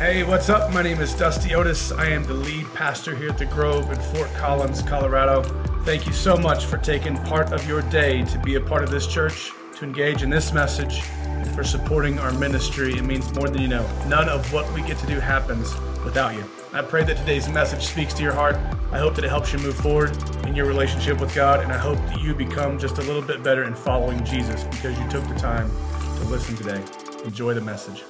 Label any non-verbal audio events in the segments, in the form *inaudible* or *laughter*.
Hey, what's up? My name is Dusty Otis. I am the lead pastor here at the Grove in Fort Collins, Colorado. Thank you so much for taking part of your day to be a part of this church, to engage in this message, and for supporting our ministry. It means more than you know. None of what we get to do happens without you. I pray that today's message speaks to your heart. I hope that it helps you move forward in your relationship with God, and I hope that you become just a little bit better in following Jesus because you took the time to listen today. Enjoy the message.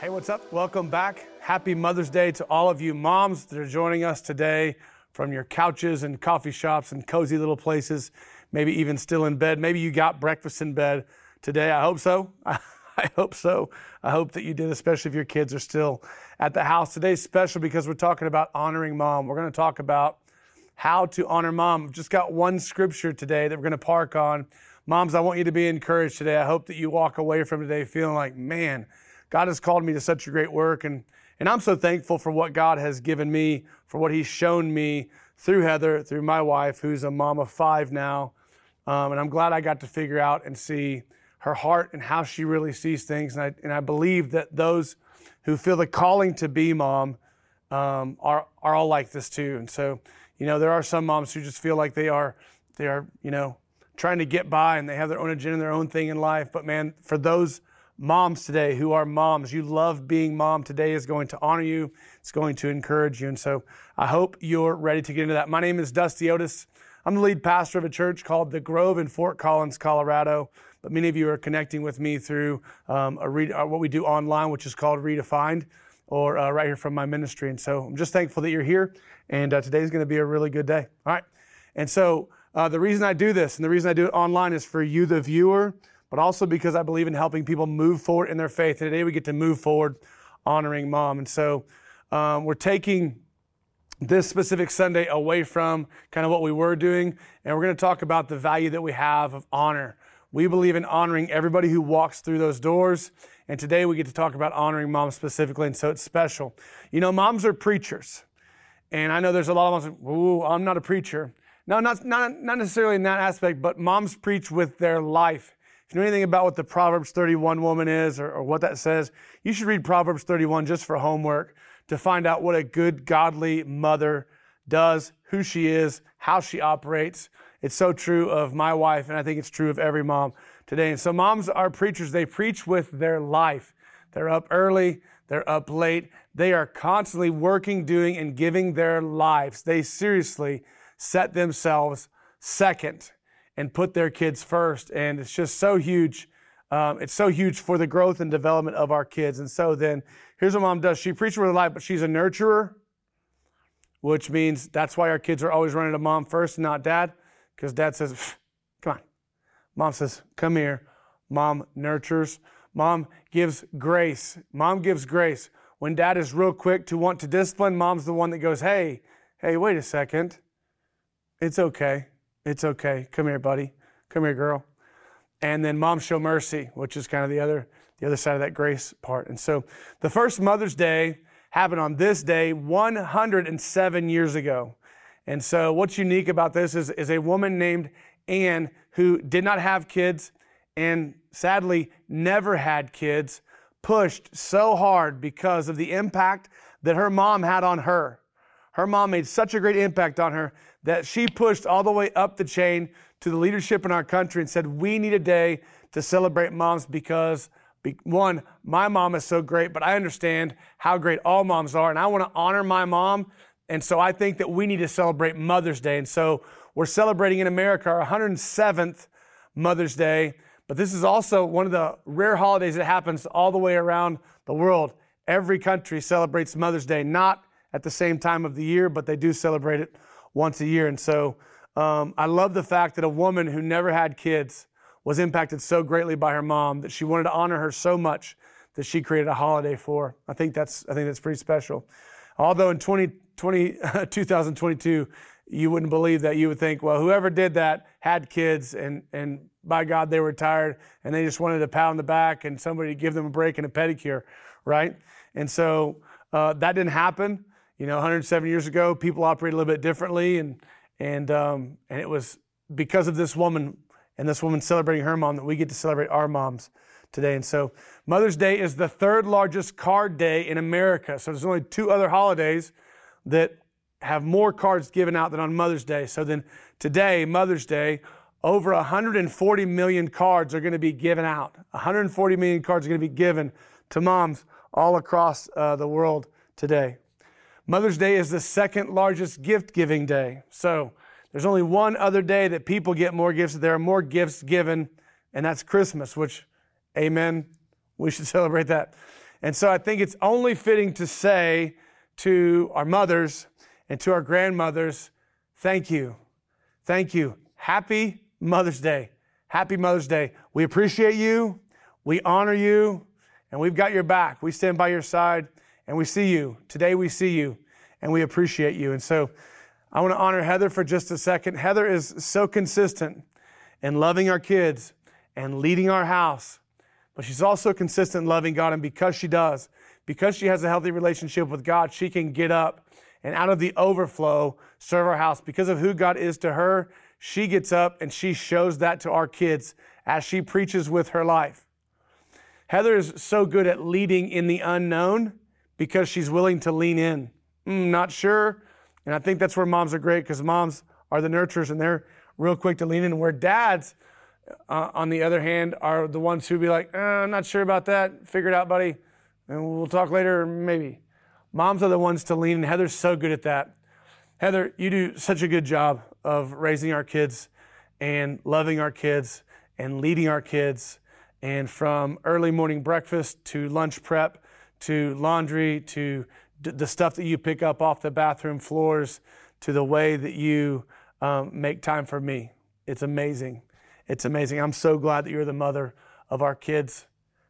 Hey, what's up? Welcome back. Happy Mother's Day to all of you moms that are joining us today from your couches and coffee shops and cozy little places, maybe even still in bed. Maybe you got breakfast in bed today. I hope so. *laughs* I hope so. I hope that you did, especially if your kids are still at the house. Today's special because we're talking about honoring mom. We're going to talk about how to honor mom. We've just got one scripture today that we're going to park on. Moms, I want you to be encouraged today. I hope that you walk away from today feeling like, man, God has called me to such a great work. And, and I'm so thankful for what God has given me, for what He's shown me through Heather, through my wife, who's a mom of five now. Um, and I'm glad I got to figure out and see her heart and how she really sees things. And I, and I believe that those who feel the calling to be mom um, are, are all like this too. And so, you know, there are some moms who just feel like they are, they are, you know, trying to get by and they have their own agenda, and their own thing in life. But man, for those moms today who are moms. You love being mom. Today is going to honor you. It's going to encourage you. And so I hope you're ready to get into that. My name is Dusty Otis. I'm the lead pastor of a church called The Grove in Fort Collins, Colorado. But many of you are connecting with me through um, a read, uh, what we do online, which is called Redefined, or uh, right here from my ministry. And so I'm just thankful that you're here. And uh, today's going to be a really good day. All right. And so uh, the reason I do this and the reason I do it online is for you, the viewer, but also because I believe in helping people move forward in their faith. And today we get to move forward honoring mom. And so um, we're taking this specific Sunday away from kind of what we were doing, and we're going to talk about the value that we have of honor. We believe in honoring everybody who walks through those doors. And today we get to talk about honoring moms specifically, and so it's special. You know, moms are preachers. And I know there's a lot of moms, ooh, I'm not a preacher. No, not, not, not necessarily in that aspect, but moms preach with their life. If you know anything about what the Proverbs 31 woman is or, or what that says, you should read Proverbs 31 just for homework to find out what a good, godly mother does, who she is, how she operates. It's so true of my wife, and I think it's true of every mom today. And so, moms are preachers. They preach with their life. They're up early, they're up late. They are constantly working, doing, and giving their lives. They seriously set themselves second and put their kids first. And it's just so huge. Um, it's so huge for the growth and development of our kids. And so then here's what mom does. She preaches with her life, but she's a nurturer, which means that's why our kids are always running to mom first and not dad, because dad says, come on. Mom says, come here. Mom nurtures. Mom gives grace. Mom gives grace. When dad is real quick to want to discipline, mom's the one that goes, hey, hey, wait a second. It's okay. It's okay. Come here, buddy. Come here, girl. And then mom show mercy, which is kind of the other the other side of that grace part. And so the first Mother's Day happened on this day 107 years ago. And so what's unique about this is, is a woman named Anne who did not have kids and sadly never had kids, pushed so hard because of the impact that her mom had on her. Her mom made such a great impact on her that she pushed all the way up the chain to the leadership in our country and said, We need a day to celebrate moms because, one, my mom is so great, but I understand how great all moms are, and I want to honor my mom. And so I think that we need to celebrate Mother's Day. And so we're celebrating in America our 107th Mother's Day. But this is also one of the rare holidays that happens all the way around the world. Every country celebrates Mother's Day, not at the same time of the year, but they do celebrate it once a year. And so um, I love the fact that a woman who never had kids was impacted so greatly by her mom that she wanted to honor her so much that she created a holiday for. I think that's I think that's pretty special. Although in 2020, 2022, *laughs* you wouldn't believe that. You would think, well, whoever did that had kids, and and by God, they were tired, and they just wanted a pat on the back and somebody to give them a break and a pedicure, right? And so uh, that didn't happen. You know, 107 years ago, people operated a little bit differently, and and um, and it was because of this woman and this woman celebrating her mom that we get to celebrate our moms today. And so Mother's Day is the third largest card day in America. So there's only two other holidays that have more cards given out than on Mother's Day. So then today, Mother's Day, over 140 million cards are going to be given out. 140 million cards are going to be given to moms all across uh, the world today. Mother's Day is the second largest gift giving day. So there's only one other day that people get more gifts. There are more gifts given, and that's Christmas, which, amen, we should *laughs* celebrate that. And so I think it's only fitting to say to our mothers and to our grandmothers, thank you. Thank you. Happy Mother's Day. Happy Mother's Day. We appreciate you. We honor you. And we've got your back. We stand by your side and we see you. Today we see you and we appreciate you. And so I want to honor Heather for just a second. Heather is so consistent in loving our kids and leading our house, but she's also consistent in loving God. And because she does, because she has a healthy relationship with God, she can get up and out of the overflow serve our house. Because of who God is to her, she gets up and she shows that to our kids as she preaches with her life. Heather is so good at leading in the unknown because she's willing to lean in. Mm, not sure. And I think that's where moms are great because moms are the nurturers and they're real quick to lean in. Where dads, uh, on the other hand, are the ones who be like, uh, I'm not sure about that. Figure it out, buddy. And we'll talk later, maybe. Moms are the ones to lean in. Heather's so good at that. Heather, you do such a good job of raising our kids and loving our kids and leading our kids. And from early morning breakfast to lunch prep to laundry to d- the stuff that you pick up off the bathroom floors to the way that you um, make time for me. It's amazing. It's amazing. I'm so glad that you're the mother of our kids.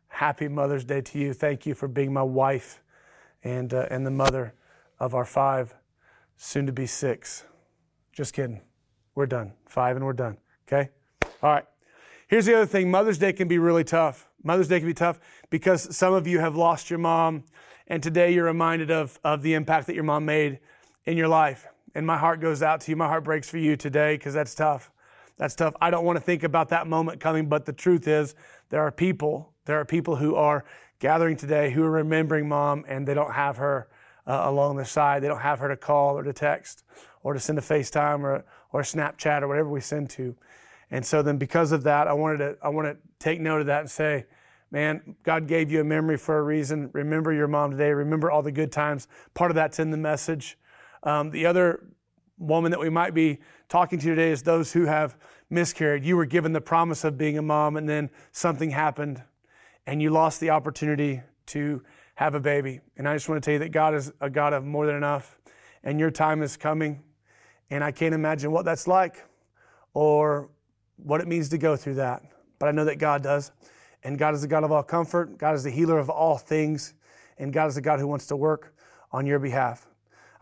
Happy Mother's Day to you. Thank you for being my wife and, uh, and the mother of our five, soon to be six. Just kidding. We're done. Five and we're done. Okay? All right. Here's the other thing Mother's Day can be really tough. Mother's Day can be tough because some of you have lost your mom, and today you're reminded of, of the impact that your mom made in your life. And my heart goes out to you. My heart breaks for you today because that's tough. That's tough. I don't want to think about that moment coming, but the truth is, there are people, there are people who are gathering today who are remembering mom and they don't have her uh, along their side. They don't have her to call or to text or to send a FaceTime or, or a Snapchat or whatever we send to. And so then because of that, I wanted to, I want to take note of that and say, man, God gave you a memory for a reason. Remember your mom today. Remember all the good times. Part of that's in the message. Um, the other woman that we might be talking to today is those who have miscarried. You were given the promise of being a mom, and then something happened and you lost the opportunity to have a baby. And I just want to tell you that God is a God of more than enough, and your time is coming. And I can't imagine what that's like or what it means to go through that. But I know that God does. And God is the God of all comfort, God is the healer of all things, and God is the God who wants to work on your behalf.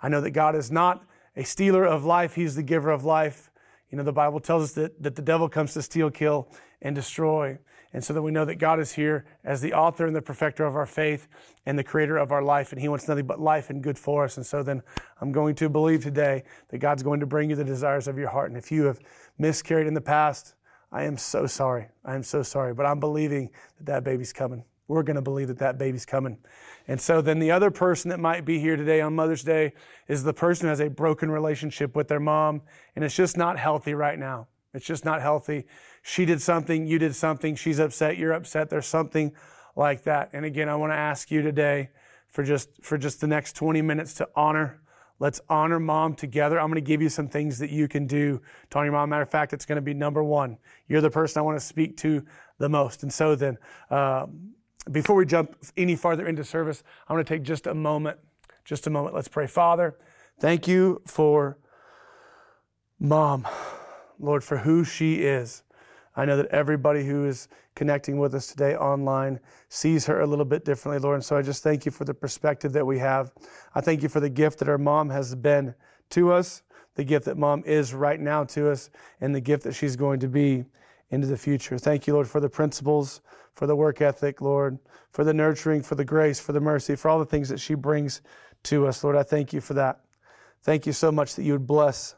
I know that God is not a stealer of life, He's the giver of life. You know, the Bible tells us that, that the devil comes to steal, kill, and destroy. And so that we know that God is here as the author and the perfecter of our faith and the creator of our life, and He wants nothing but life and good for us. And so then I'm going to believe today that God's going to bring you the desires of your heart. And if you have miscarried in the past, I am so sorry. I am so sorry. But I'm believing that that baby's coming. We're going to believe that that baby's coming. And so then the other person that might be here today on Mother's Day is the person who has a broken relationship with their mom, and it's just not healthy right now. It's just not healthy. She did something, you did something, she's upset, you're upset. There's something like that. And again, I want to ask you today for just for just the next 20 minutes to honor. Let's honor mom together. I'm going to give you some things that you can do to honor your mom. Matter of fact, it's going to be number one. You're the person I want to speak to the most. And so then, uh, before we jump any farther into service, I want to take just a moment. Just a moment. Let's pray. Father, thank you for mom. Lord, for who she is. I know that everybody who is connecting with us today online sees her a little bit differently, Lord. And so I just thank you for the perspective that we have. I thank you for the gift that our mom has been to us, the gift that mom is right now to us, and the gift that she's going to be into the future. Thank you, Lord, for the principles, for the work ethic, Lord, for the nurturing, for the grace, for the mercy, for all the things that she brings to us, Lord. I thank you for that. Thank you so much that you would bless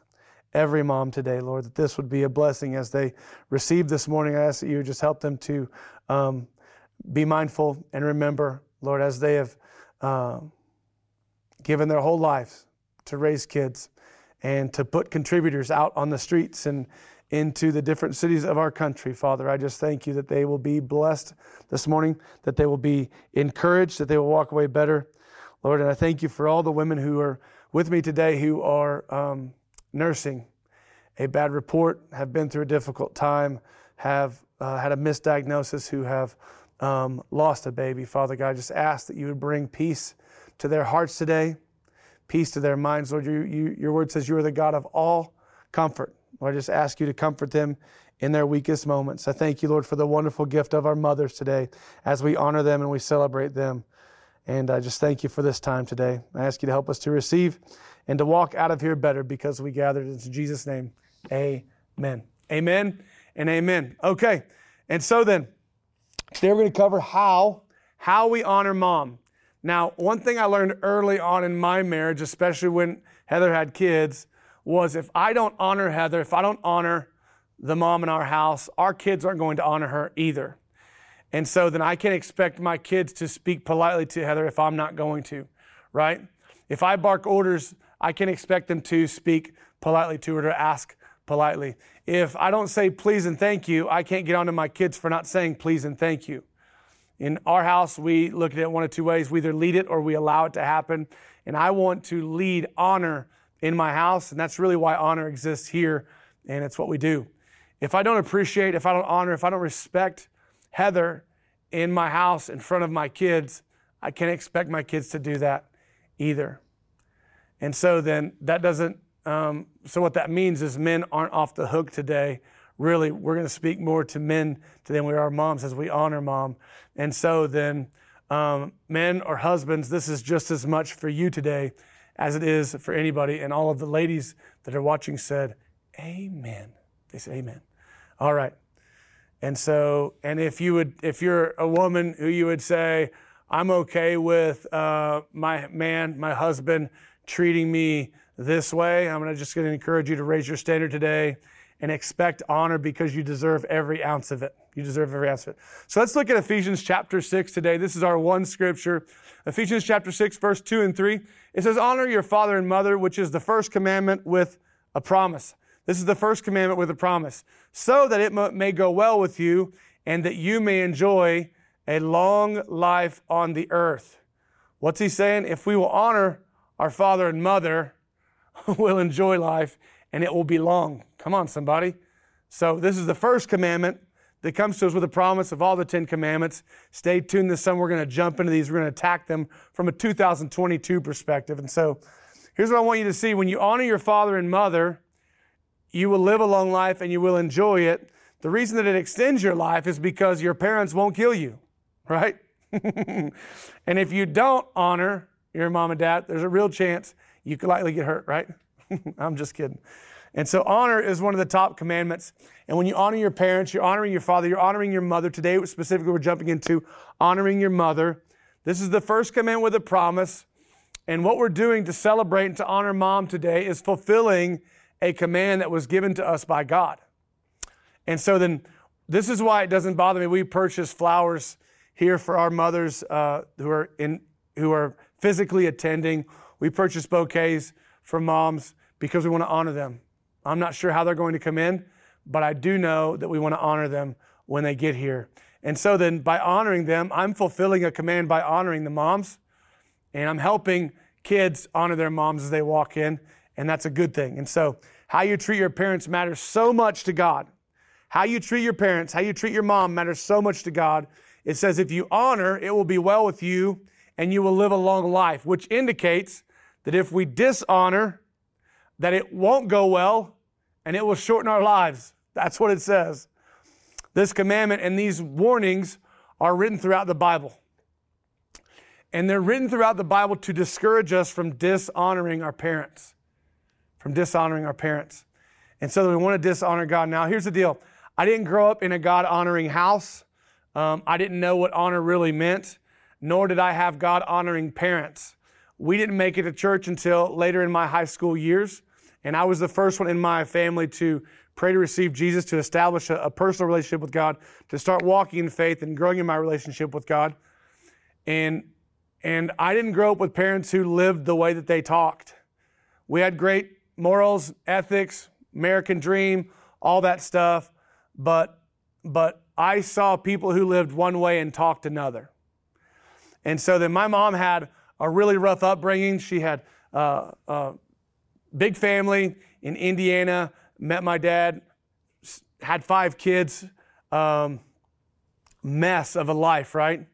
every mom today, Lord, that this would be a blessing as they receive this morning. I ask that you just help them to um, be mindful and remember, Lord, as they have uh, given their whole lives to raise kids and to put contributors out on the streets and into the different cities of our country, Father. I just thank you that they will be blessed this morning, that they will be encouraged, that they will walk away better. Lord, and I thank you for all the women who are with me today who are um, nursing a bad report, have been through a difficult time, have uh, had a misdiagnosis, who have um, lost a baby. Father God, I just ask that you would bring peace to their hearts today, peace to their minds. Lord, you, you, your word says you are the God of all comfort. Lord, I just ask you to comfort them in their weakest moments. I thank you, Lord, for the wonderful gift of our mothers today as we honor them and we celebrate them. And I just thank you for this time today. I ask you to help us to receive and to walk out of here better because we gathered in Jesus' name. Amen. Amen and amen. Okay. And so then, today we're going to cover how how we honor mom. Now, one thing I learned early on in my marriage, especially when Heather had kids, was if I don't honor Heather, if I don't honor the mom in our house, our kids aren't going to honor her either. And so then I can't expect my kids to speak politely to Heather if I'm not going to, right? If I bark orders, I can expect them to speak politely to her, to ask politely. If I don't say please and thank you, I can't get onto my kids for not saying please and thank you. In our house, we look at it one of two ways. We either lead it or we allow it to happen. And I want to lead honor in my house, and that's really why honor exists here, and it's what we do. If I don't appreciate, if I don't honor, if I don't respect Heather in my house in front of my kids, I can't expect my kids to do that either. And so then that doesn't, um, so what that means is men aren't off the hook today. Really, we're going to speak more to men today than we are moms as we honor mom. And so then, um, men or husbands, this is just as much for you today as it is for anybody. And all of the ladies that are watching said, Amen. They said, Amen. All right. And so, and if you would, if you're a woman who you would say, I'm okay with uh, my man, my husband treating me this way, I'm just gonna encourage you to raise your standard today and expect honor because you deserve every ounce of it. You deserve every ounce of it. So let's look at Ephesians chapter 6 today. This is our one scripture. Ephesians chapter 6, verse 2 and 3. It says, Honor your father and mother, which is the first commandment with a promise. This is the first commandment with a promise, so that it may go well with you and that you may enjoy a long life on the earth. What's he saying? If we will honor our father and mother, *laughs* we'll enjoy life and it will be long. Come on, somebody. So, this is the first commandment that comes to us with a promise of all the Ten Commandments. Stay tuned this summer. We're going to jump into these. We're going to attack them from a 2022 perspective. And so, here's what I want you to see when you honor your father and mother, you will live a long life and you will enjoy it. The reason that it extends your life is because your parents won't kill you, right? *laughs* and if you don't honor your mom and dad, there's a real chance you could likely get hurt, right? *laughs* I'm just kidding. And so honor is one of the top commandments. And when you honor your parents, you're honoring your father, you're honoring your mother. Today, specifically, we're jumping into honoring your mother. This is the first commandment with a promise. And what we're doing to celebrate and to honor mom today is fulfilling a command that was given to us by God. And so then, this is why it doesn't bother me. We purchase flowers here for our mothers uh, who are in who are physically attending. We purchase bouquets for moms because we want to honor them. I'm not sure how they're going to come in, but I do know that we want to honor them when they get here. And so then by honoring them, I'm fulfilling a command by honoring the moms, and I'm helping kids honor their moms as they walk in, and that's a good thing. And so how you treat your parents matters so much to God. How you treat your parents, how you treat your mom matters so much to God. It says, if you honor, it will be well with you and you will live a long life, which indicates that if we dishonor, that it won't go well and it will shorten our lives. That's what it says. This commandment and these warnings are written throughout the Bible. And they're written throughout the Bible to discourage us from dishonoring our parents. From dishonoring our parents. And so we want to dishonor God. Now, here's the deal I didn't grow up in a God honoring house. Um, I didn't know what honor really meant, nor did I have God honoring parents. We didn't make it to church until later in my high school years. And I was the first one in my family to pray to receive Jesus, to establish a, a personal relationship with God, to start walking in faith and growing in my relationship with God. And and I didn't grow up with parents who lived the way that they talked. We had great morals, ethics, American dream, all that stuff, but but I saw people who lived one way and talked another. And so then my mom had a really rough upbringing. She had uh, a big family in Indiana, met my dad, had five kids, um, mess of a life, right?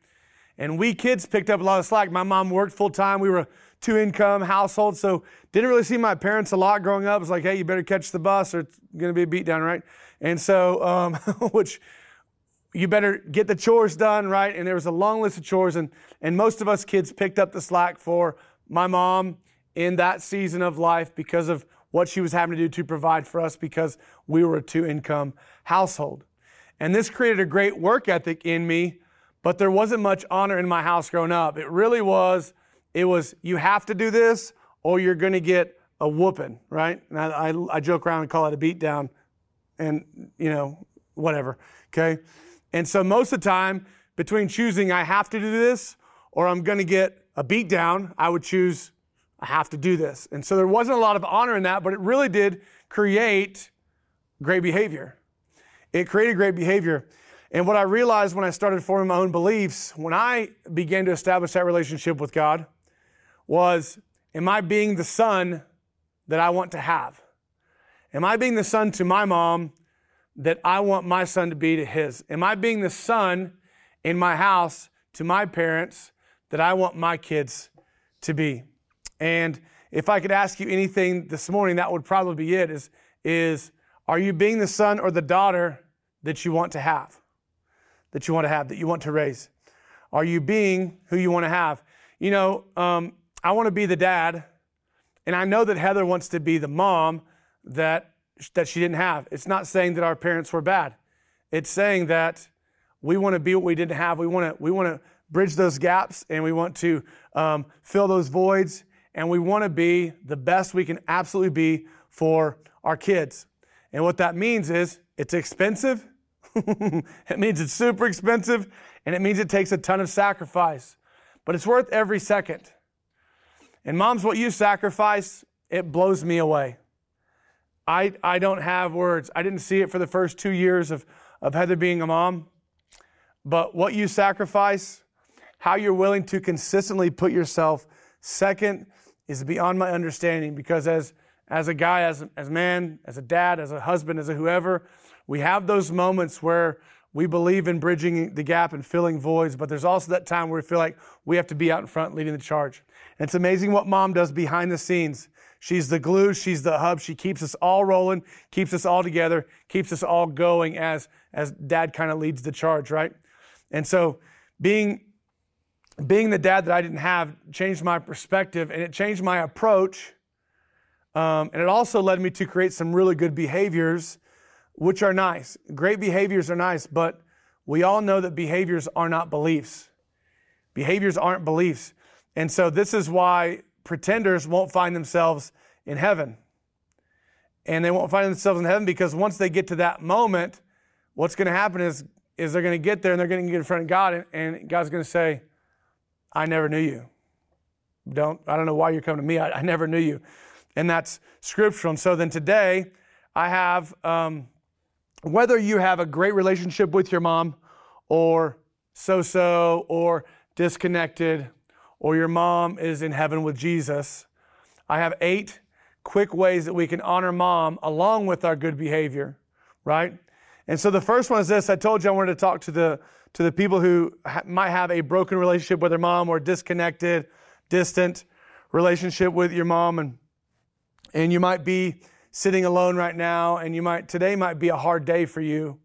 And we kids picked up a lot of slack. My mom worked full time. We were a two income household, so didn't really see my parents a lot growing up. It was like, hey, you better catch the bus or it's going to be a beatdown, right? And so, um, *laughs* which you better get the chores done, right? And there was a long list of chores, and, and most of us kids picked up the slack for my mom in that season of life because of what she was having to do to provide for us because we were a two income household. And this created a great work ethic in me but there wasn't much honor in my house growing up. It really was, it was, you have to do this or you're to get a whooping, right? And I, I, I joke around and call it a beat down and, you know, whatever, okay? And so most of the time, between choosing I have to do this or I'm going to get a beat down, I would choose I have to do this. And so there wasn't a lot of honor in that, but it really did create great behavior. It created great behavior. And what I realized when I started forming my own beliefs, when I began to establish that relationship with God, was Am I being the son that I want to have? Am I being the son to my mom that I want my son to be to his? Am I being the son in my house to my parents that I want my kids to be? And if I could ask you anything this morning, that would probably be it is, is are you being the son or the daughter that you want to have? that you want to have, that you want to raise? Are you being who you want to have? You know, um, I want to be the dad, and I know that Heather wants to be the mom that, that she didn't have. It's not saying that our parents were bad. It's saying that we want to be what we didn't have. We want to, we want to bridge those gaps, and we want to um, fill those voids, and we want to be the best we can absolutely be for our kids. And what that means is it's expensive *laughs* it means it's super expensive and it means it takes a ton of sacrifice, but it's worth every second. And moms, what you sacrifice, it blows me away. I, I don't have words. I didn't see it for the first two years of, of Heather being a mom. But what you sacrifice, how you're willing to consistently put yourself second is beyond my understanding because as, as a guy, as, as a man, as a dad, as a husband, as a whoever, we have those moments where we believe in bridging the gap and filling voids, but there's also that time where we feel like we have to be out in front leading the charge. And it's amazing what mom does behind the scenes. She's the glue, she's the hub. She keeps us all rolling, keeps us all together, keeps us all going as, as dad kind of leads the charge, right? And so being being the dad that I didn't have changed my perspective and it changed my approach. Um, and it also led me to create some really good behaviors which are nice. Great behaviors are nice, but we all know that behaviors are not beliefs. Behaviors aren't beliefs. And so this is why pretenders won't find themselves in heaven. And they won't find themselves in heaven because once they get to that moment, what's going to happen is, is they're going to get there and they're going to get in front of God, and, and God's going to say, I never knew you. Don't, I don't know why you're coming to me. I, I never knew you. And that's scriptural. And so then today, I have um, whether you have a great relationship with your mom or so so or disconnected or your mom is in heaven with Jesus, I have eight quick ways that we can honor mom along with our good behavior, right? And so the first one is this I told you I wanted to talk to the, to the people who ha- might have a broken relationship with their mom or disconnected, distant relationship with your mom. And, and you might be sitting alone right now, and you might, today might be a hard day for you.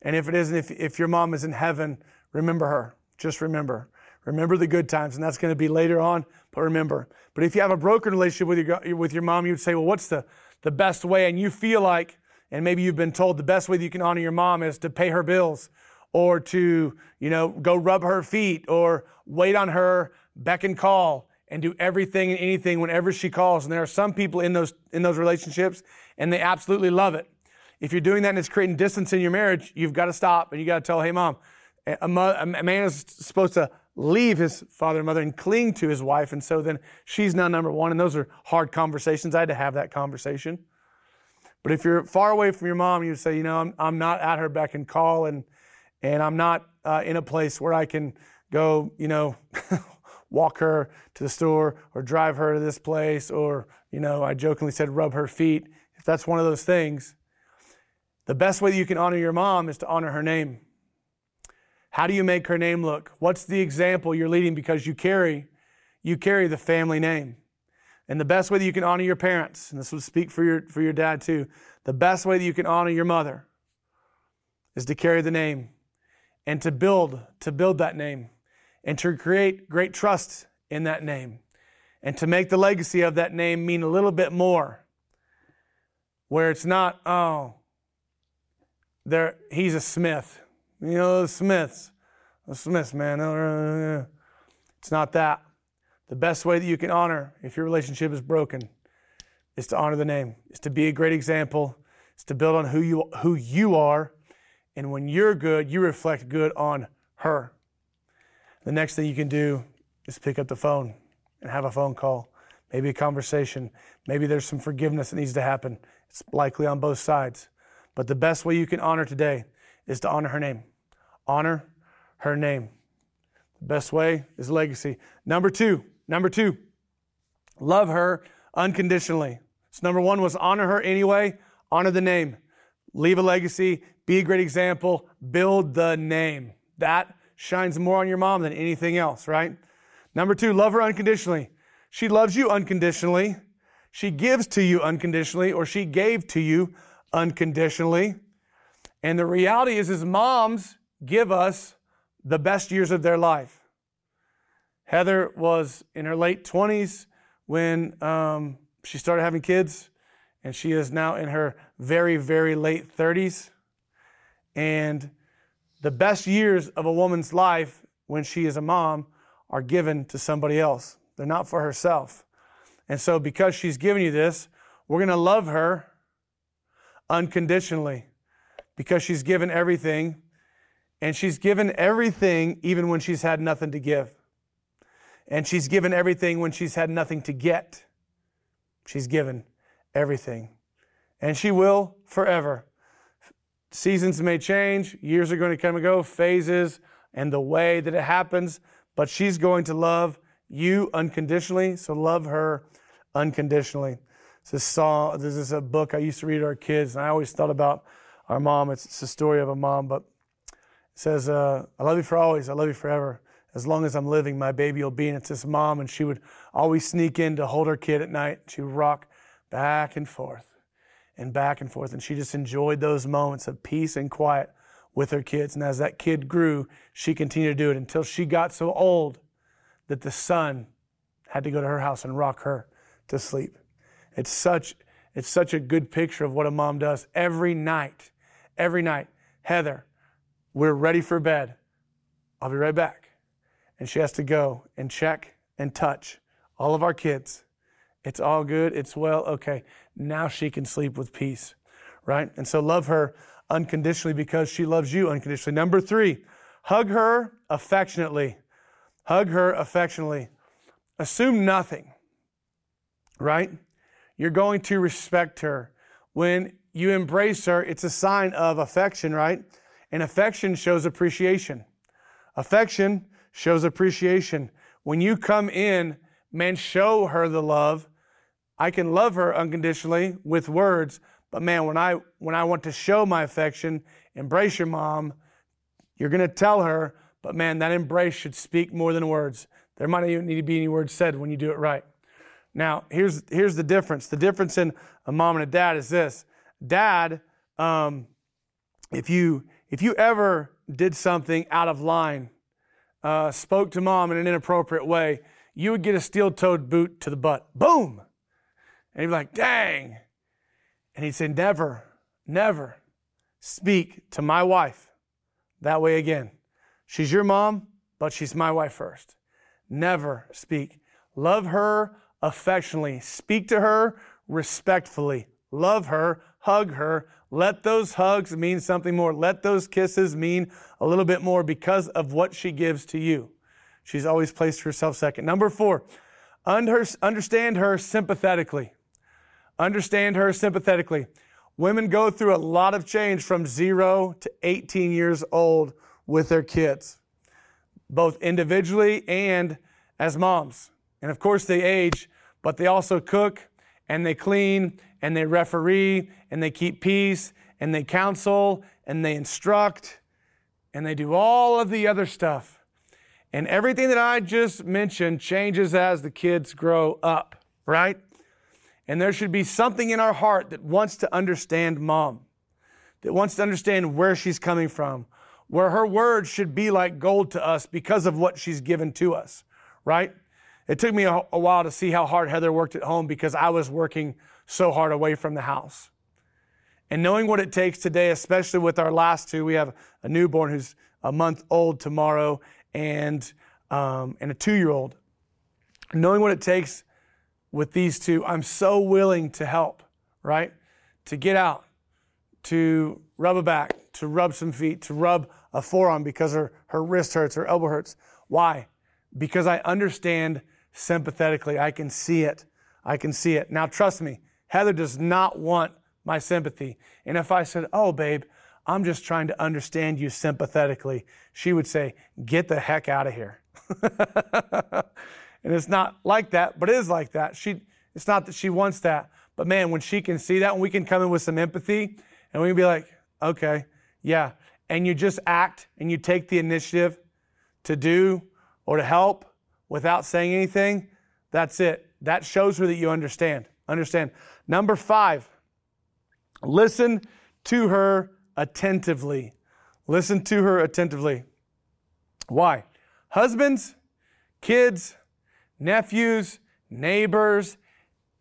And if it isn't, if, if your mom is in heaven, remember her. Just remember. Remember the good times, and that's going to be later on, but remember. But if you have a broken relationship with your, with your mom, you would say, well, what's the, the best way? And you feel like, and maybe you've been told the best way that you can honor your mom is to pay her bills or to, you know, go rub her feet or wait on her, beck and call and do everything and anything whenever she calls. And there are some people in those in those relationships, and they absolutely love it. if you're doing that and it's creating distance in your marriage, you've got to stop and you got to tell, hey, mom, a, a man is supposed to leave his father and mother and cling to his wife. And so then she's now number one. And those are hard conversations. I had to have that conversation. But if you're far away from your mom, you say, you know, I'm, I'm not at her beck and call, and, and I'm not uh, in a place where I can go, you know, *laughs* walk her to the store or drive her to this place, or, you know, I jokingly said rub her feet. If that's one of those things, the best way that you can honor your mom is to honor her name. How do you make her name look? What's the example you're leading because you carry you carry the family name. And the best way that you can honor your parents, and this would speak for your for your dad too, the best way that you can honor your mother is to carry the name and to build to build that name and to create great trust in that name and to make the legacy of that name mean a little bit more where it's not oh there he's a smith you know, the Smiths. The Smiths, man. Uh, it's not that. The best way that you can honor if your relationship is broken is to honor the name, is to be a great example, is to build on who you who you are. And when you're good, you reflect good on her. The next thing you can do is pick up the phone and have a phone call, maybe a conversation. Maybe there's some forgiveness that needs to happen. It's likely on both sides. But the best way you can honor today is to honor her name honor her name. The best way is legacy. Number two, number two, love her unconditionally. So number one was honor her anyway, honor the name, leave a legacy, be a great example, build the name. That shines more on your mom than anything else, right? Number two, love her unconditionally. She loves you unconditionally. She gives to you unconditionally, or she gave to you unconditionally. And the reality is, as moms, give us the best years of their life. Heather was in her late 20s when um, she started having kids, and she is now in her very, very late 30s. And the best years of a woman's life when she is a mom are given to somebody else, they're not for herself. And so, because she's given you this, we're going to love her unconditionally because she's given everything and she's given everything even when she's had nothing to give. And she's given everything when she's had nothing to get. She's given everything. And she will forever. Seasons may change, years are going to come and go, phases, and the way that it happens, but she's going to love you unconditionally, so love her unconditionally. This song, this is a book I used to read to our kids, and I always thought about our mom. It's, it's a story of a mom, but says, uh, I love you for always, I love you forever. As long as I'm living, my baby will be. And it's this mom, and she would always sneak in to hold her kid at night. She would rock back and forth and back and forth. And she just enjoyed those moments of peace and quiet with her kids. And as that kid grew, she continued to do it until she got so old that the son had to go to her house and rock her to sleep. It's such, it's such a good picture of what a mom does every night. Every night. Heather, we're ready for bed. I'll be right back. And she has to go and check and touch all of our kids. It's all good. It's well. Okay. Now she can sleep with peace, right? And so love her unconditionally because she loves you unconditionally. Number three, hug her affectionately. Hug her affectionately. Assume nothing, right? You're going to respect her. When you embrace her, it's a sign of affection, right? And affection shows appreciation. Affection shows appreciation. When you come in, man, show her the love. I can love her unconditionally with words, but man, when I when I want to show my affection, embrace your mom, you're to tell her, but man, that embrace should speak more than words. There might not even need to be any words said when you do it right. Now, here's here's the difference. The difference in a mom and a dad is this: dad, um, if you if you ever did something out of line, uh, spoke to mom in an inappropriate way, you would get a steel toed boot to the butt. Boom! And he'd be like, dang. And he'd say, never, never speak to my wife that way again. She's your mom, but she's my wife first. Never speak. Love her affectionately. Speak to her respectfully. Love her hug her. Let those hugs mean something more. Let those kisses mean a little bit more because of what she gives to you. She's always placed herself second. Number four, understand her sympathetically. Understand her sympathetically. Women go through a lot of change from zero to 18 years old with their kids, both individually and as moms. And of course, they age, but they also cook and they clean and they referee and they keep peace and they counsel and they instruct and they do all of the other stuff. And everything that I just mentioned changes as the kids grow up, right? And there should be something in our heart that wants to understand mom, that wants to understand where she's coming from, where her words should be like gold to us because of what she's given to us, right? It took me a, a while to see how hard Heather worked at home because I was working so hard away from the house. And knowing what it takes today, especially with our last two, we have a newborn who's a month old tomorrow and, um, and a two year old. Knowing what it takes with these two, I'm so willing to help, right? To get out, to rub a back, to rub some feet, to rub a forearm because her, her wrist hurts, her elbow hurts. Why? Because I understand sympathetically. I can see it. I can see it. Now, trust me, Heather does not want my sympathy. And if I said, Oh, babe, I'm just trying to understand you sympathetically, she would say, Get the heck out of here. *laughs* and it's not like that, but it is like that. She, it's not that she wants that. But man, when she can see that, and we can come in with some empathy, and we can be like, Okay, yeah. And you just act and you take the initiative to do or to help without saying anything, that's it. That shows her that you understand. Understand. Number five, listen to her attentively. Listen to her attentively. Why? Husbands, kids, nephews, neighbors,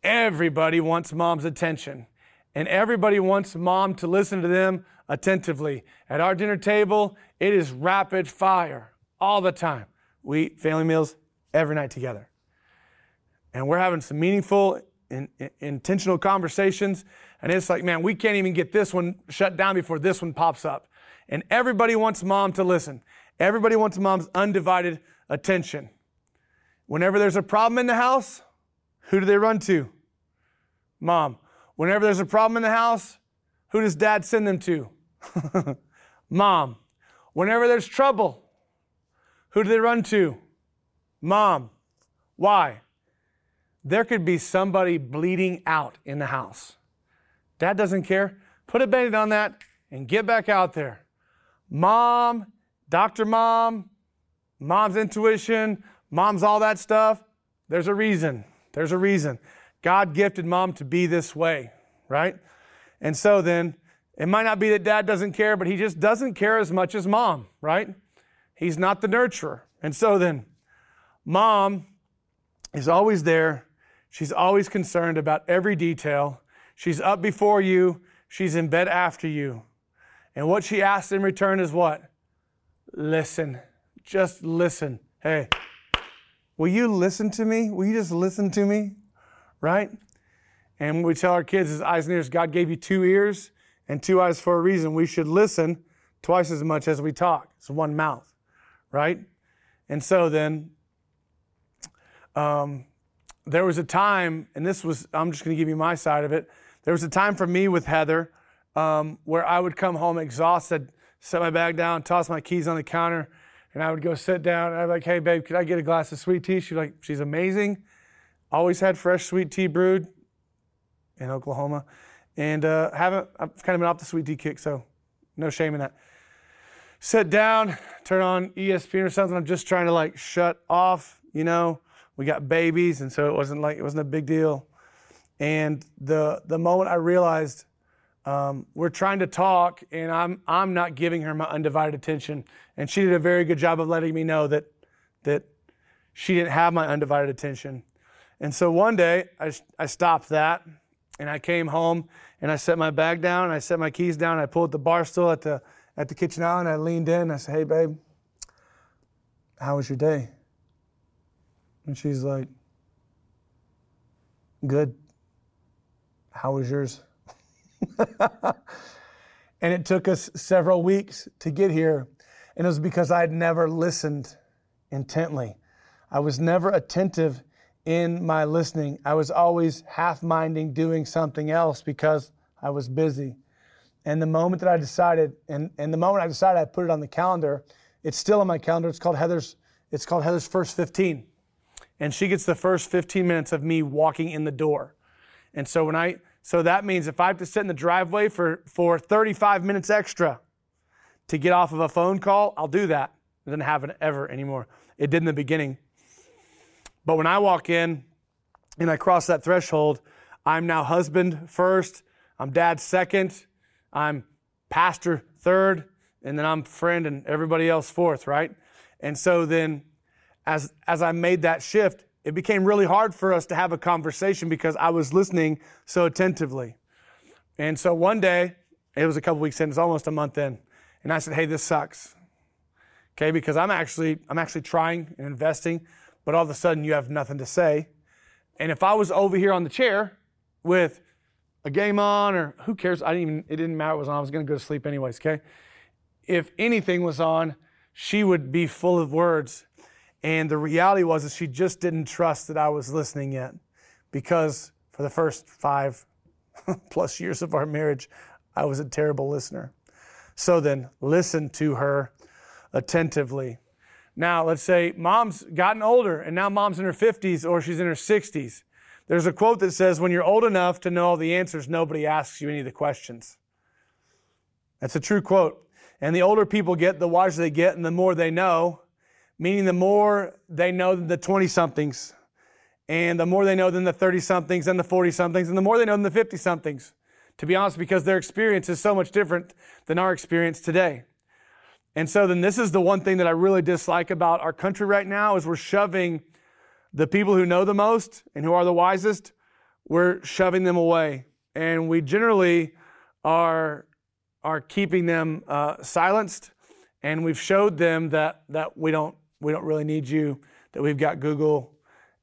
everybody wants mom's attention. And everybody wants mom to listen to them attentively. At our dinner table, it is rapid fire all the time. We eat family meals every night together. And we're having some meaningful, in, in, intentional conversations. And it's like, man, we can't even get this one shut down before this one pops up. And everybody wants mom to listen. Everybody wants mom's undivided attention. Whenever there's a problem in the house, who do they run to? Mom. Whenever there's a problem in the house, who does dad send them to? *laughs* Mom. Whenever there's trouble, who do they run to? Mom, why? There could be somebody bleeding out in the house. Dad doesn't care. Put a band on that and get back out there. Mom, Dr. Mom, mom's intuition, mom's all that stuff. There's a reason. There's a reason. God gifted mom to be this way, right? And so then, it might not be that dad doesn't care, but he just doesn't care as much as mom, right? He's not the nurturer. And so then, Mom is always there. She's always concerned about every detail. She's up before you, she's in bed after you. And what she asks in return is what? Listen. Just listen. Hey, will you listen to me? Will you just listen to me? Right? And what we tell our kids, as eyes and ears, God gave you two ears and two eyes for a reason. We should listen twice as much as we talk. It's one mouth, right? And so then um, there was a time, and this was, I'm just going to give you my side of it. There was a time for me with Heather um, where I would come home exhausted, set my bag down, toss my keys on the counter, and I would go sit down. And I'd be like, hey, babe, could I get a glass of sweet tea? She'd like, she's amazing. Always had fresh sweet tea brewed in Oklahoma. And uh, haven't, I've kind of been off the sweet tea kick, so no shame in that. Sit down, turn on ESPN or something. I'm just trying to like shut off, you know we got babies, and so it wasn't like it wasn't a big deal. And the the moment I realized um, we're trying to talk, and I'm I'm not giving her my undivided attention, and she did a very good job of letting me know that that she didn't have my undivided attention. And so one day I, I stopped that, and I came home and I set my bag down, and I set my keys down, I pulled the bar stool at the at the kitchen island. and I leaned in, and I said, "Hey, babe, how was your day?" And she's like, Good. How was yours? *laughs* and it took us several weeks to get here. And it was because I had never listened intently. I was never attentive in my listening. I was always half minding doing something else because I was busy. And the moment that I decided, and, and the moment I decided I put it on the calendar, it's still on my calendar. It's called Heather's, it's called Heather's First 15. And she gets the first 15 minutes of me walking in the door. And so when I so that means if I have to sit in the driveway for, for 35 minutes extra to get off of a phone call, I'll do that. It doesn't happen ever anymore. It did in the beginning. But when I walk in and I cross that threshold, I'm now husband first, I'm dad second, I'm pastor third, and then I'm friend and everybody else fourth, right? And so then as as I made that shift, it became really hard for us to have a conversation because I was listening so attentively. And so one day, it was a couple weeks in, it's almost a month in, and I said, "Hey, this sucks." Okay, because I'm actually I'm actually trying and investing but all of a sudden you have nothing to say. And if I was over here on the chair with a game on or who cares? I didn't even, it didn't matter what was on. I was going to go to sleep anyways, okay? If anything was on, she would be full of words. And the reality was that she just didn't trust that I was listening yet because for the first five *laughs* plus years of our marriage, I was a terrible listener. So then, listen to her attentively. Now, let's say mom's gotten older and now mom's in her 50s or she's in her 60s. There's a quote that says, When you're old enough to know all the answers, nobody asks you any of the questions. That's a true quote. And the older people get, the wiser they get, and the more they know, meaning the more they know than the 20 somethings, and the more they know than the 30 somethings, and the 40 somethings, and the more they know than the 50 somethings. To be honest, because their experience is so much different than our experience today. And so then this is the one thing that I really dislike about our country right now is we're shoving the people who know the most and who are the wisest, we're shoving them away. And we generally are, are keeping them uh, silenced. And we've showed them that, that we, don't, we don't really need you, that we've got Google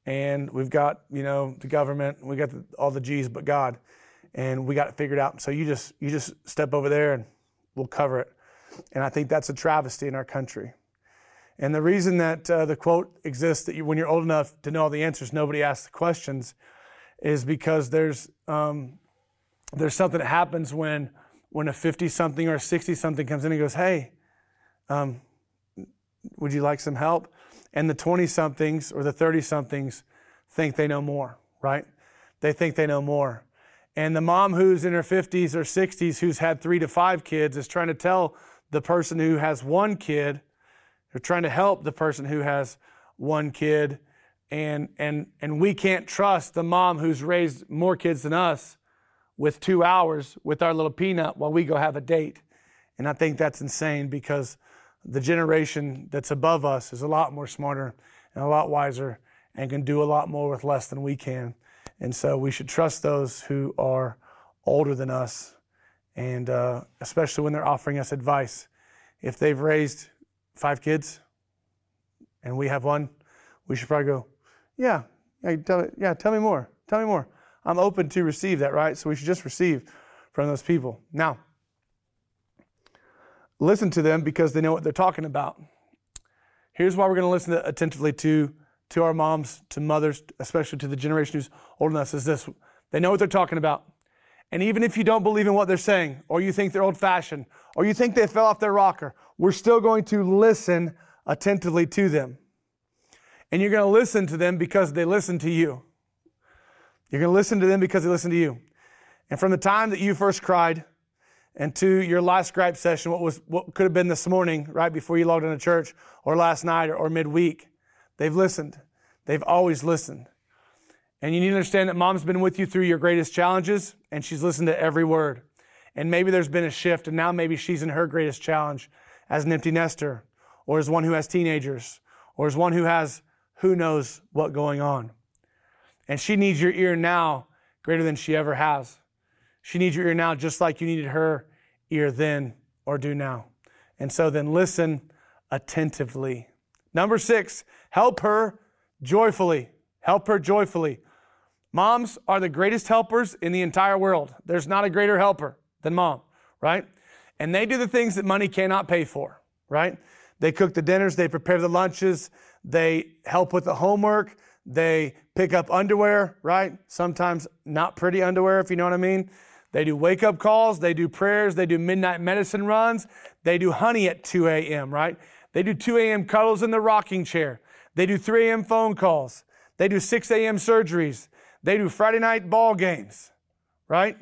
and we've got, you know, the government, we got the, all the G's but God. And we got it figured out. So you just, you just step over there and we'll cover it. And I think that's a travesty in our country. And the reason that uh, the quote exists that you, when you're old enough to know all the answers, nobody asks the questions, is because there's um, there's something that happens when when a 50 something or a 60 something comes in and goes, "Hey, um, would you like some help?" And the 20 somethings or the 30 somethings think they know more, right? They think they know more. And the mom who's in her 50s or 60s who's had three to five kids is trying to tell the person who has one kid. They're trying to help the person who has one kid. And, and, and we can't trust the mom who's raised more kids than us with two hours with our little peanut while we go have a date. And I think that's insane because the generation that's above us is a lot more smarter and a lot wiser and can do a lot more with less than we can. And so we should trust those who are older than us and uh, especially when they're offering us advice. If they've raised five kids and we have one, we should probably go, yeah, yeah, tell, yeah, tell me more. Tell me more. I'm open to receive that, right? So we should just receive from those people. Now, listen to them because they know what they're talking about. Here's why we're going to listen attentively to, to our moms, to mothers, especially to the generation who's older than us, is this. They know what they're talking about. And even if you don't believe in what they're saying, or you think they're old fashioned, or you think they fell off their rocker, we're still going to listen attentively to them. And you're going to listen to them because they listen to you. You're going to listen to them because they listen to you. And from the time that you first cried and to your last gripe session, what was what could have been this morning, right before you logged into church, or last night, or, or midweek, they've listened. They've always listened. And you need to understand that mom's been with you through your greatest challenges and she's listened to every word. And maybe there's been a shift and now maybe she's in her greatest challenge as an empty nester or as one who has teenagers or as one who has who knows what going on. And she needs your ear now greater than she ever has. She needs your ear now just like you needed her ear then or do now. And so then listen attentively. Number six, help her joyfully. Help her joyfully. Moms are the greatest helpers in the entire world. There's not a greater helper. than mom, right? And they do the things that money cannot pay for, right? They cook the dinners, they prepare the lunches, they help with the homework, they pick up underwear, right? Sometimes not pretty underwear, if you know what I mean. They do wake up calls, they do prayers, they do midnight medicine runs, they do honey at 2 a.m., right? They do 2 a.m. cuddles in the rocking chair. They do 3 a.m. phone calls. They do 6 a.m. surgeries. They do Friday night ball games, right?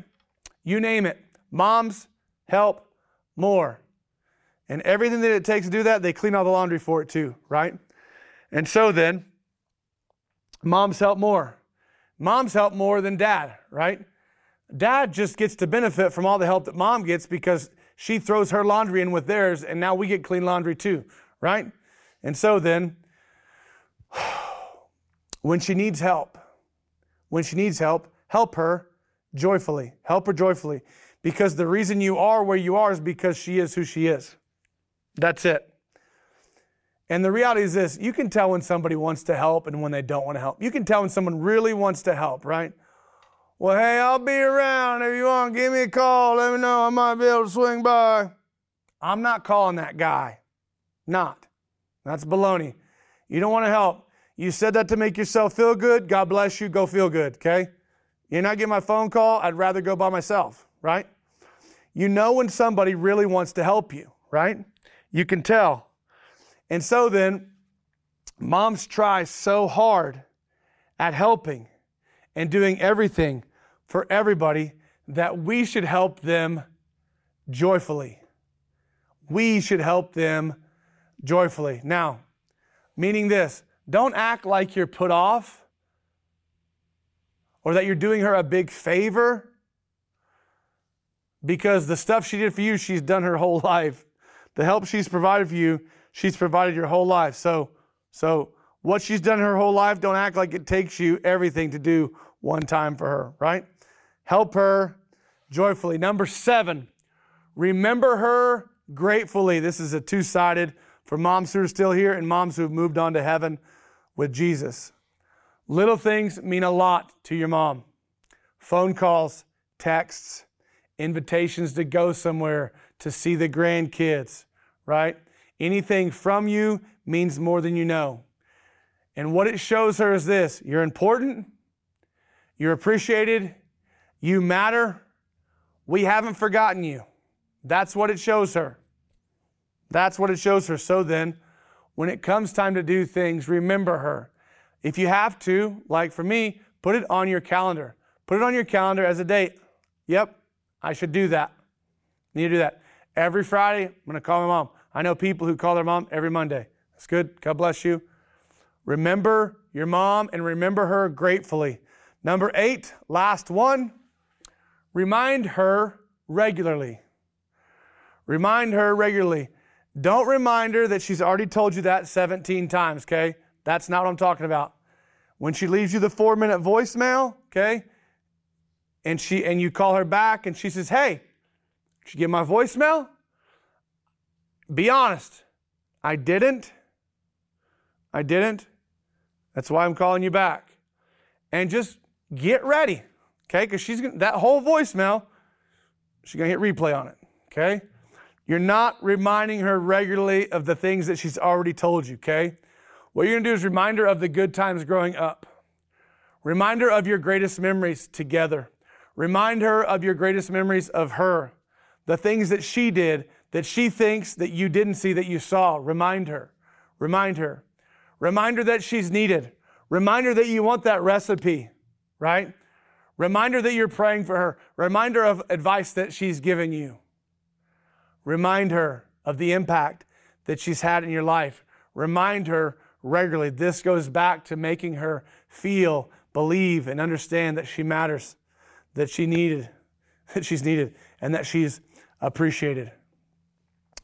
You name it. Moms help more. And everything that it takes to do that, they clean all the laundry for it too, right? And so then, moms help more. Moms help more than dad, right? Dad just gets to benefit from all the help that mom gets because she throws her laundry in with theirs, and now we get clean laundry too, right? And so then, *sighs* when she needs help, when she needs help, help her joyfully. Help her joyfully. Because the reason you are where you are is because she is who she is. That's it. And the reality is this you can tell when somebody wants to help and when they don't want to help. You can tell when someone really wants to help, right? Well, hey, I'll be around. If you want, give me a call. Let me know. I might be able to swing by. I'm not calling that guy. Not. That's baloney. You don't want to help. You said that to make yourself feel good. God bless you. Go feel good, okay? You're not getting my phone call. I'd rather go by myself, right? You know when somebody really wants to help you, right? You can tell. And so then, moms try so hard at helping and doing everything for everybody that we should help them joyfully. We should help them joyfully. Now, meaning this, don't act like you're put off or that you're doing her a big favor because the stuff she did for you, she's done her whole *laughs* life. The help she's provided for you, she's provided your whole life. So, so what she's done her whole life, don't act like it takes you everything to do one time for her, right? Help her joyfully. Number seven, remember her gratefully. This is a two sided for moms who are still here and moms who have moved on to heaven with Jesus. Little things mean a lot to your mom. Phone calls, texts, invitations to go somewhere to see the grandkids, right? Anything from you means more than you know. And what it shows her is this you're important, you're appreciated. You matter. We haven't forgotten you. That's what it shows her. That's what it shows her. So then, when it comes time to do things, remember her. If you have to, like for me, put it on your calendar. Put it on your calendar as a date. Yep, I should do that. Need to do that. Every Friday, I'm going to call my mom. I know people who call their mom every Monday. That's good. God bless you. Remember your mom and remember her gratefully. Number eight, last one, remind her regularly. Remind her regularly. Don't remind her that she's already told you that 17 times, okay? That's not what I'm talking about. When she leaves you the four minute voicemail, okay, and she and you call her back and she says, Hey, did you get my voicemail? Be honest. I didn't. I didn't. That's why I'm calling you back. And just get ready, okay? Because she's gonna, that whole voicemail, she's gonna hit replay on it, okay? You're not reminding her regularly of the things that she's already told you, okay? What you're gonna do is remind her of the good times growing up. Remind her of your greatest memories together. Remind her of your greatest memories of her, the things that she did that she thinks that you didn't see that you saw. Remind her. Remind her. Remind her that she's needed. Remind her that you want that recipe right? Reminder that you're praying for her. Reminder of advice that she's given you. Remind her of the impact that she's had in your life. Remind her regularly. This goes back to making her feel, believe, and understand that she matters, that she needed, *laughs* that she's needed, and that she's appreciated.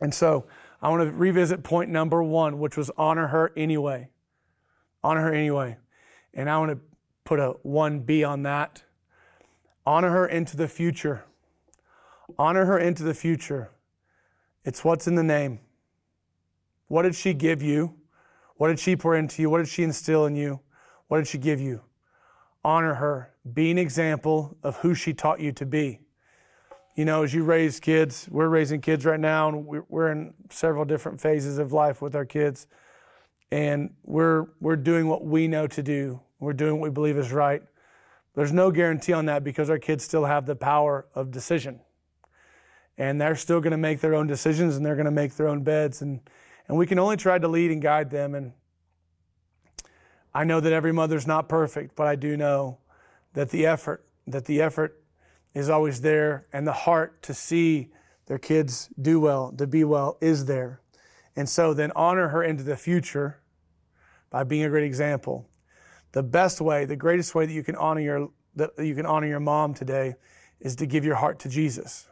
And so I want to revisit point number one, which was honor her anyway. Honor her anyway. And I want to put a 1B on that. Honor her into the future. Honor her into the future. It's what's in the name. What did she give you? What did she pour into you? What did she instill in you? What did she give you? Honor her. Be an example of who she taught you to be. you know, as you raise kids, we're raising kids right now, and we're in several different phases of life with our kids, and we're we're doing what we know to do. We're doing what we believe is right. There's no guarantee on that because our kids still have the power of decision, and they're still going to make their own decisions and they're going to make their own beds, and and we can only try to lead and guide them. And I know that every mother's not perfect, but I do know that the effort that the effort is always there, and the heart to see their kids do well, to be well, is there. And so then honor her into the future by being a great example. The best way, the greatest way that you can honor your that you can honor your mom today is to give your heart to Jesus.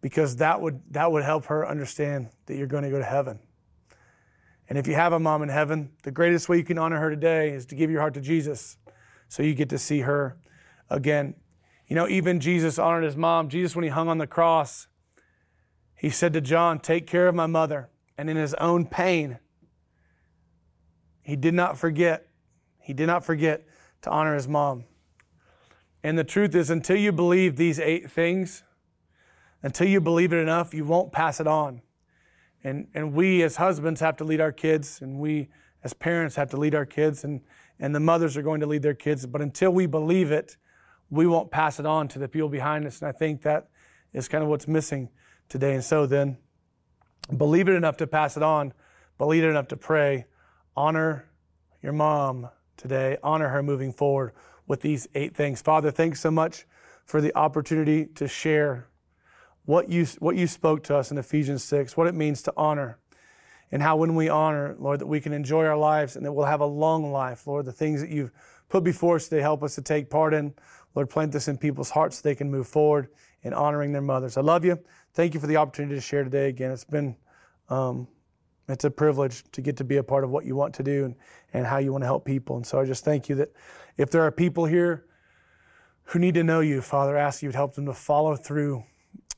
Because that would that would help her understand that you're going to go to heaven. And if you have a mom in heaven, the greatest way you can honor her today is to give your heart to Jesus so you get to see her again. You know, even Jesus honored his mom. Jesus, when he hung on the cross, he said to John, Take care of my mother. And in his own pain, he did not forget, he did not forget to honor his mom. And the truth is, until you believe these eight things, until you believe it enough, you won't pass it on. And, and we as husbands have to lead our kids, and we as parents have to lead our kids, and, and the mothers are going to lead their kids. But until we believe it, we won't pass it on to the people behind us. And I think that is kind of what's missing today. And so then, believe it enough to pass it on, believe it enough to pray. Honor your mom today, honor her moving forward with these eight things. Father, thanks so much for the opportunity to share what you, what you spoke to us in Ephesians 6, what it means to honor, and how when we honor, Lord, that we can enjoy our lives and that we'll have a long life, Lord, the things that you've put before us today help us to take part in. Lord, plant this in people's hearts so they can move forward in honoring their mothers. I love you. Thank you for the opportunity to share today again. It's been, um, it's a privilege to get to be a part of what you want to do and, and how you want to help people. And so I just thank you that if there are people here who need to know you, Father, I ask you to help them to follow through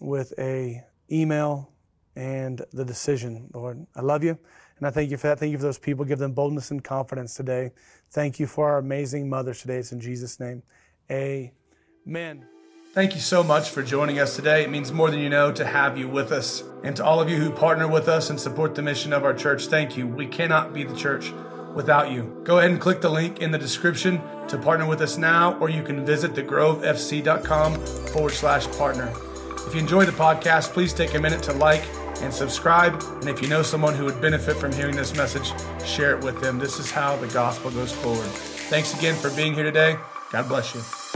with a email and the decision, Lord. I love you. And I thank you for that. Thank you for those people. Give them boldness and confidence today. Thank you for our amazing mothers today. It's in Jesus' name. Amen. Thank you so much for joining us today. It means more than you know to have you with us. And to all of you who partner with us and support the mission of our church, thank you. We cannot be the church without you. Go ahead and click the link in the description to partner with us now, or you can visit thegrovefc.com forward slash partner. If you enjoy the podcast, please take a minute to like and subscribe. And if you know someone who would benefit from hearing this message, share it with them. This is how the gospel goes forward. Thanks again for being here today. God bless you.